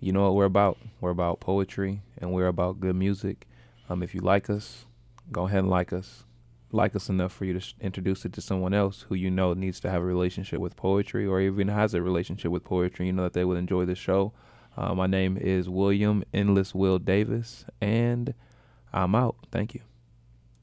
you know what we're about. We're about poetry and we're about good music. Um, if you like us, go ahead and like us. Like us enough for you to sh- introduce it to someone else who you know needs to have a relationship with poetry or even has a relationship with poetry. You know that they would enjoy the show. Uh, my name is William Endless Will Davis, and I'm out. Thank you.